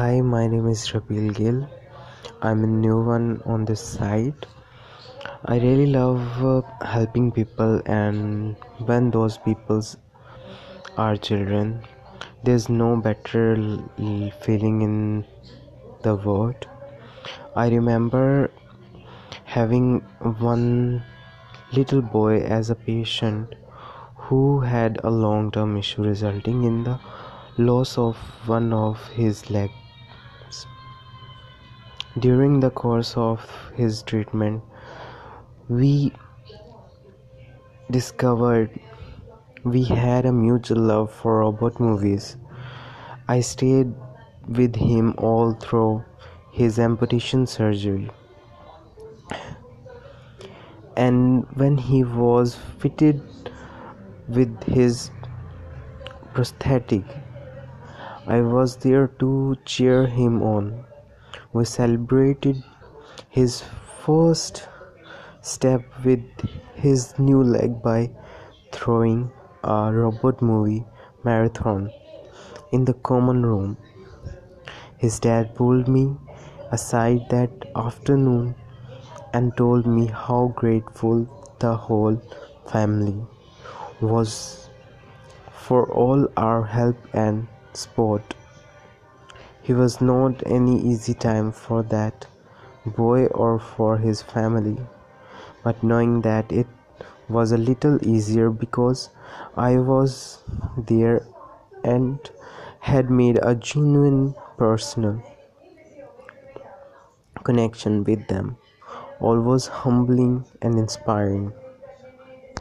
Hi, my name is Rapil Gill. I'm a new one on this site. I really love uh, helping people, and when those people are children, there's no better feeling in the world. I remember having one little boy as a patient who had a long-term issue resulting in the loss of one of his legs. During the course of his treatment, we discovered we had a mutual love for robot movies. I stayed with him all through his amputation surgery, and when he was fitted with his prosthetic, I was there to cheer him on. We celebrated his first step with his new leg by throwing a robot movie marathon in the common room. His dad pulled me aside that afternoon and told me how grateful the whole family was for all our help and support. It was not any easy time for that boy or for his family, but knowing that it was a little easier because I was there and had made a genuine personal connection with them, always humbling and inspiring.